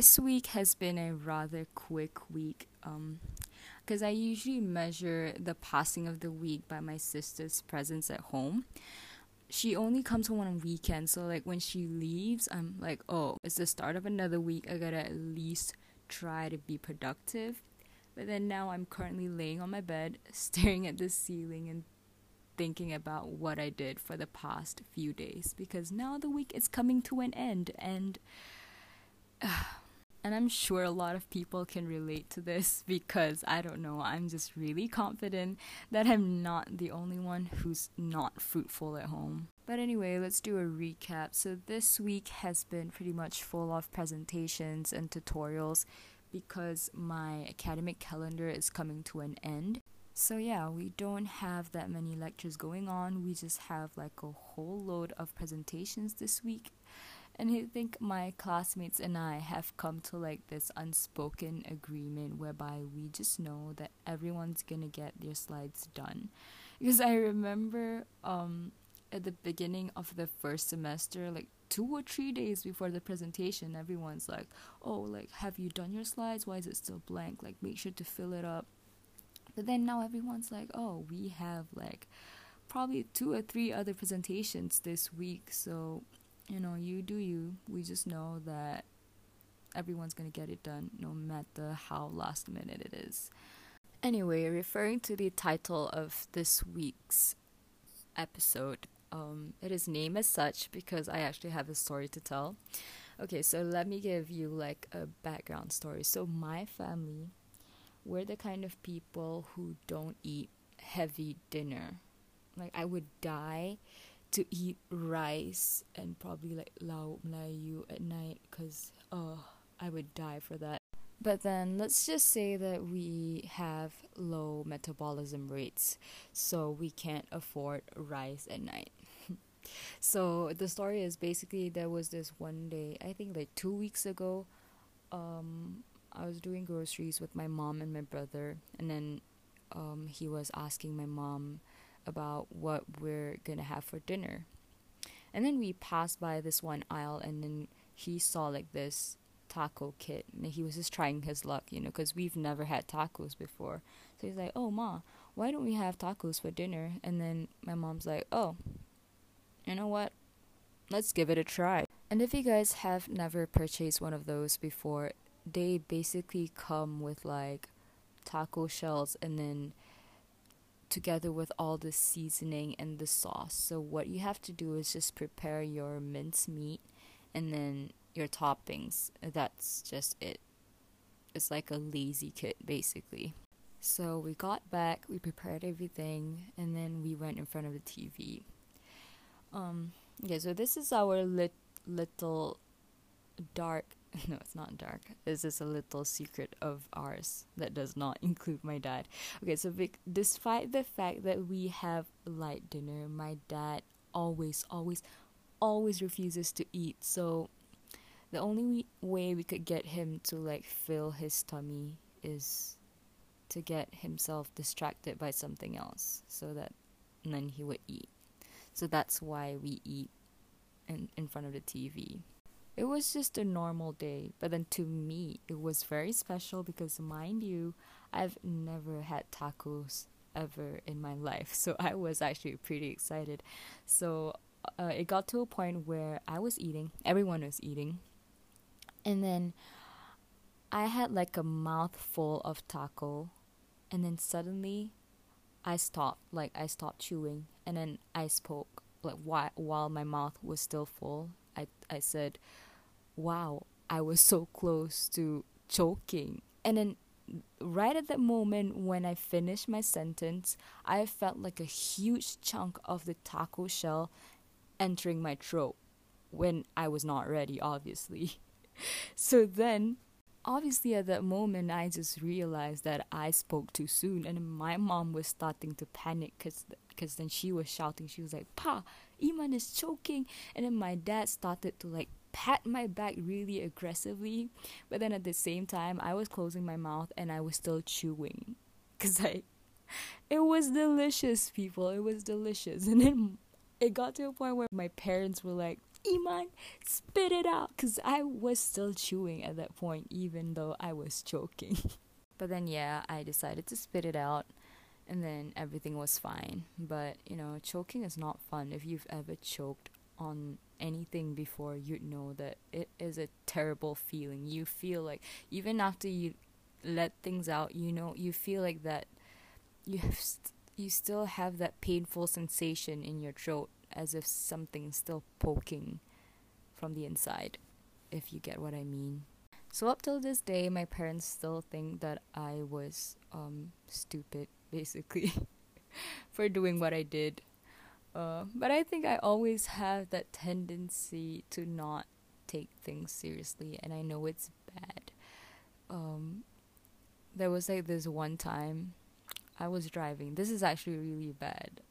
this week has been a rather quick week. Um, because I usually measure the passing of the week by my sister's presence at home. She only comes home on weekends, so like when she leaves, I'm like, oh, it's the start of another week. I gotta at least try to be productive. But then now I'm currently laying on my bed, staring at the ceiling and thinking about what I did for the past few days because now the week is coming to an end and uh, and I'm sure a lot of people can relate to this because I don't know, I'm just really confident that I'm not the only one who's not fruitful at home. But anyway, let's do a recap. So this week has been pretty much full of presentations and tutorials because my academic calendar is coming to an end. So, yeah, we don't have that many lectures going on. We just have like a whole load of presentations this week. And I think my classmates and I have come to like this unspoken agreement whereby we just know that everyone's gonna get their slides done. Because I remember um, at the beginning of the first semester, like two or three days before the presentation, everyone's like, "Oh, like have you done your slides? Why is it still blank? Like make sure to fill it up." But then now everyone's like, "Oh, we have like probably two or three other presentations this week, so you know, you do you. We just know that everyone's gonna get it done, no matter how last minute it is." Anyway, referring to the title of this week's episode, um, it is named as such because I actually have a story to tell. Okay, so let me give you like a background story. So my family, we're the kind of people who don't eat heavy dinner. Like I would die to eat rice and probably like lauk melayu at night because oh I would die for that. But then let's just say that we have low metabolism rates, so we can't afford rice at night. so the story is basically there was this one day, I think like two weeks ago, um, I was doing groceries with my mom and my brother, and then um, he was asking my mom about what we're gonna have for dinner. And then we passed by this one aisle, and then he saw like this taco kit and he was just trying his luck you know because we've never had tacos before. So he's like oh ma why don't we have tacos for dinner? And then my mom's like oh you know what? Let's give it a try. And if you guys have never purchased one of those before they basically come with like taco shells and then together with all the seasoning and the sauce so what you have to do is just prepare your minced meat and then your toppings. That's just it. It's like a lazy kit basically. So we got back, we prepared everything, and then we went in front of the TV. Um, yeah, so this is our lit- little dark. No, it's not dark. This is a little secret of ours that does not include my dad. Okay, so Vic, despite the fact that we have light dinner, my dad always, always, always refuses to eat. So the only way we could get him to like fill his tummy is to get himself distracted by something else so that then he would eat so that's why we eat in, in front of the tv it was just a normal day but then to me it was very special because mind you i've never had tacos ever in my life so i was actually pretty excited so uh, it got to a point where i was eating everyone was eating and then I had like a mouthful of taco, and then suddenly I stopped, like I stopped chewing, and then I spoke, like while while my mouth was still full. I I said, "Wow, I was so close to choking," and then right at that moment when I finished my sentence, I felt like a huge chunk of the taco shell entering my throat when I was not ready, obviously. so then obviously at that moment i just realized that i spoke too soon and my mom was starting to panic because then she was shouting she was like pa iman is choking and then my dad started to like pat my back really aggressively but then at the same time i was closing my mouth and i was still chewing because i it was delicious people it was delicious and then it got to a point where my parents were like Iman, spit it out. Because I was still chewing at that point, even though I was choking. but then, yeah, I decided to spit it out. And then everything was fine. But, you know, choking is not fun. If you've ever choked on anything before, you'd know that it is a terrible feeling. You feel like, even after you let things out, you know, you feel like that you have st- you still have that painful sensation in your throat as if something's still poking from the inside, if you get what I mean. So up till this day, my parents still think that I was um, stupid, basically, for doing what I did. Uh, but I think I always have that tendency to not take things seriously, and I know it's bad. Um, there was like this one time I was driving. This is actually really bad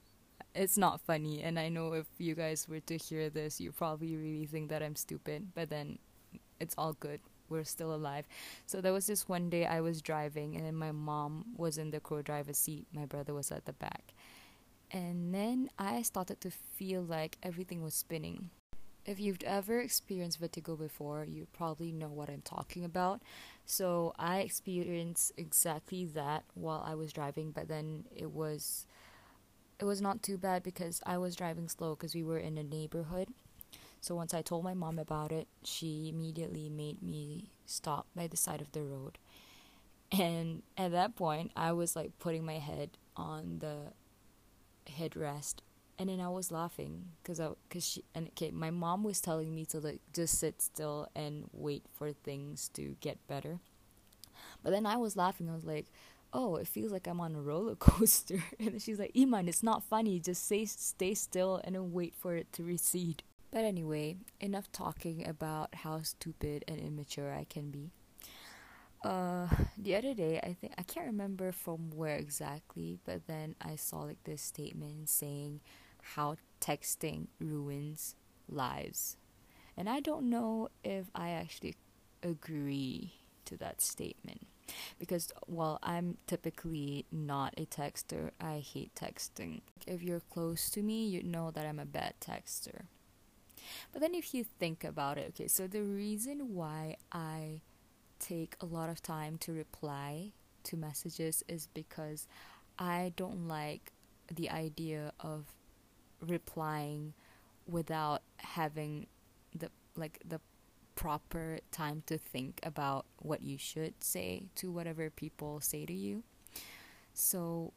it's not funny and i know if you guys were to hear this you probably really think that i'm stupid but then it's all good we're still alive so there was this one day i was driving and then my mom was in the co-driver's seat my brother was at the back and then i started to feel like everything was spinning if you've ever experienced vertigo before, you probably know what I'm talking about. So I experienced exactly that while I was driving, but then it was it was not too bad because I was driving slow because we were in a neighborhood. So once I told my mom about it, she immediately made me stop by the side of the road. And at that point, I was like putting my head on the headrest and then I was laughing because I because she and okay my mom was telling me to like just sit still and wait for things to get better, but then I was laughing. I was like, oh, it feels like I'm on a roller coaster. and she's like, Iman, it's not funny. Just stay, stay still and then wait for it to recede. But anyway, enough talking about how stupid and immature I can be. Uh, the other day, I think I can't remember from where exactly, but then I saw like this statement saying how texting ruins lives, and I don't know if I actually agree to that statement because while I'm typically not a texter, I hate texting. If you're close to me, you'd know that I'm a bad texter. But then if you think about it, okay, so the reason why I take a lot of time to reply to messages is because I don't like the idea of replying without having the like the proper time to think about what you should say to whatever people say to you. So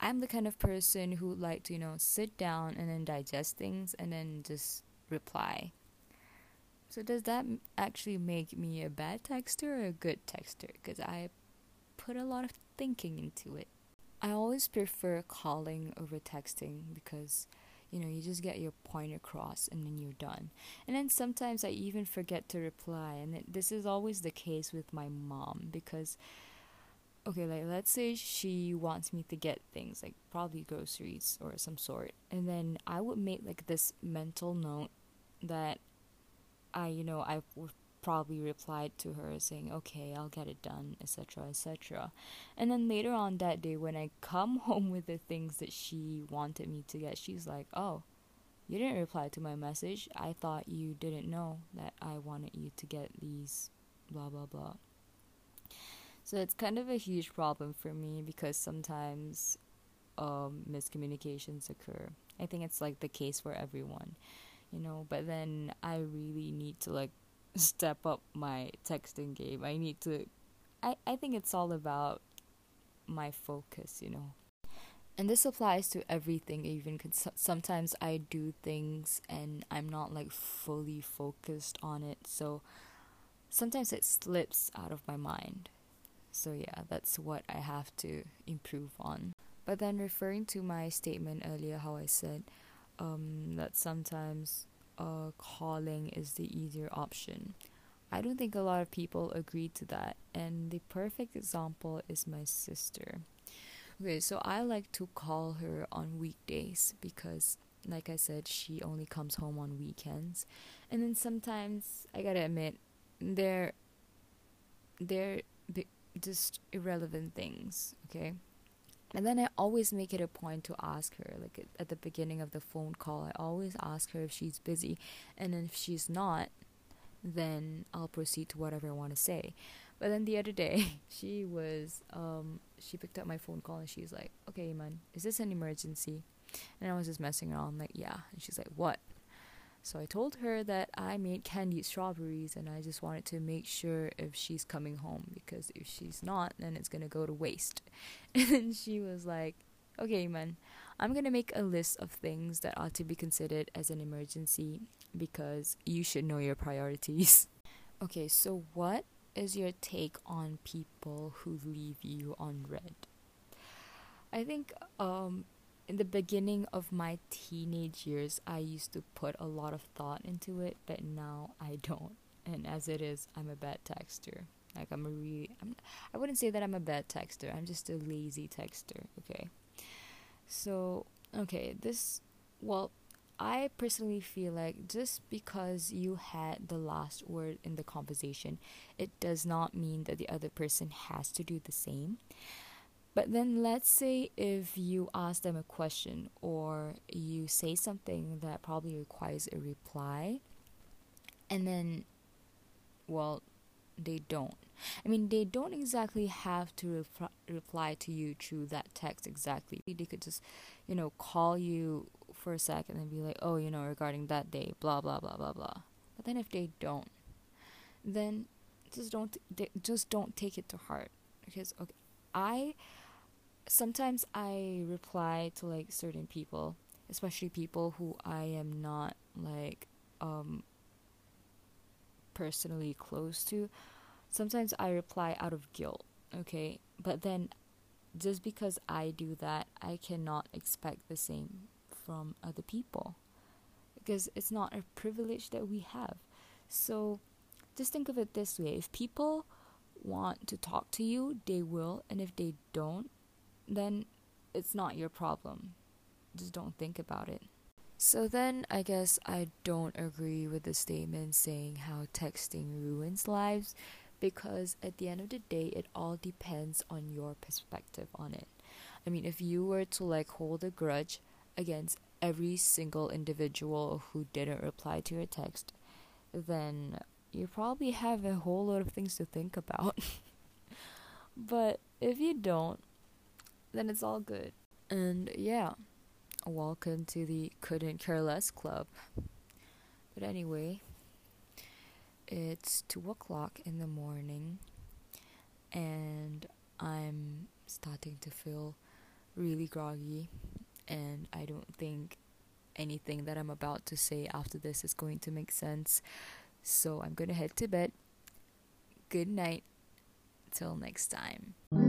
I'm the kind of person who like to, you know, sit down and then digest things and then just reply. So does that actually make me a bad texter or a good texter? Because I put a lot of thinking into it. I always prefer calling over texting because you know you just get your point across and then you're done and then sometimes i even forget to reply and it, this is always the case with my mom because okay like let's say she wants me to get things like probably groceries or some sort and then i would make like this mental note that i you know i would probably replied to her saying, "Okay, I'll get it done," etc., etc. And then later on that day, when I come home with the things that she wanted me to get, she's like, "Oh, you didn't reply to my message. I thought you didn't know that I wanted you to get these, blah blah blah." So it's kind of a huge problem for me because sometimes um, miscommunications occur. I think it's like the case for everyone, you know. But then I really need to like step up my texting game. I need to I I think it's all about my focus, you know. And this applies to everything even cuz sometimes I do things and I'm not like fully focused on it. So sometimes it slips out of my mind. So yeah, that's what I have to improve on. But then referring to my statement earlier how I said um, that sometimes uh, calling is the easier option. I don't think a lot of people agree to that, and the perfect example is my sister. Okay, so I like to call her on weekdays because, like I said, she only comes home on weekends, and then sometimes I gotta admit, they're they're just irrelevant things. Okay, And then I always make it a point to ask her, like at the beginning of the phone call, I always ask her if she's busy. And if she's not, then I'll proceed to whatever I want to say. But then the other day, she was, um, she picked up my phone call and she's like, okay, man, is this an emergency? And I was just messing around, like, yeah. And she's like, what? So I told her that I made candied strawberries and I just wanted to make sure if she's coming home because if she's not, then it's gonna go to waste. And she was like, okay, man, I'm gonna make a list of things that ought to be considered as an emergency because you should know your priorities. okay, so what is your take on people who leave you on read? I think um, in the beginning of my teenage years, I used to put a lot of thought into it, but now I don't. And as it is, I'm a bad texter. Like I'm a really, I'm, I wouldn't say that I'm a bad texter. I'm just a lazy texter. Okay. So okay, this well, I personally feel like just because you had the last word in the conversation, it does not mean that the other person has to do the same. But then let's say if you ask them a question or you say something that probably requires a reply, and then, well, they don't. I mean, they don't exactly have to reply to you through that text exactly. They could just, you know, call you for a second and be like, oh, you know, regarding that day, blah blah blah blah blah. But then if they don't, then just don't just don't take it to heart because okay, I sometimes I reply to like certain people, especially people who I am not like um personally close to. Sometimes I reply out of guilt, okay? But then just because I do that, I cannot expect the same from other people because it's not a privilege that we have. So just think of it this way if people want to talk to you, they will, and if they don't, then it's not your problem. Just don't think about it. So then I guess I don't agree with the statement saying how texting ruins lives because at the end of the day it all depends on your perspective on it. I mean if you were to like hold a grudge against every single individual who didn't reply to your text, then you probably have a whole lot of things to think about. but if you don't, then it's all good. And yeah, welcome to the couldn't care less club. But anyway, it's two o'clock in the morning, and I'm starting to feel really groggy and I don't think anything that I'm about to say after this is going to make sense. So I'm to head to bed. Good night. Till next time.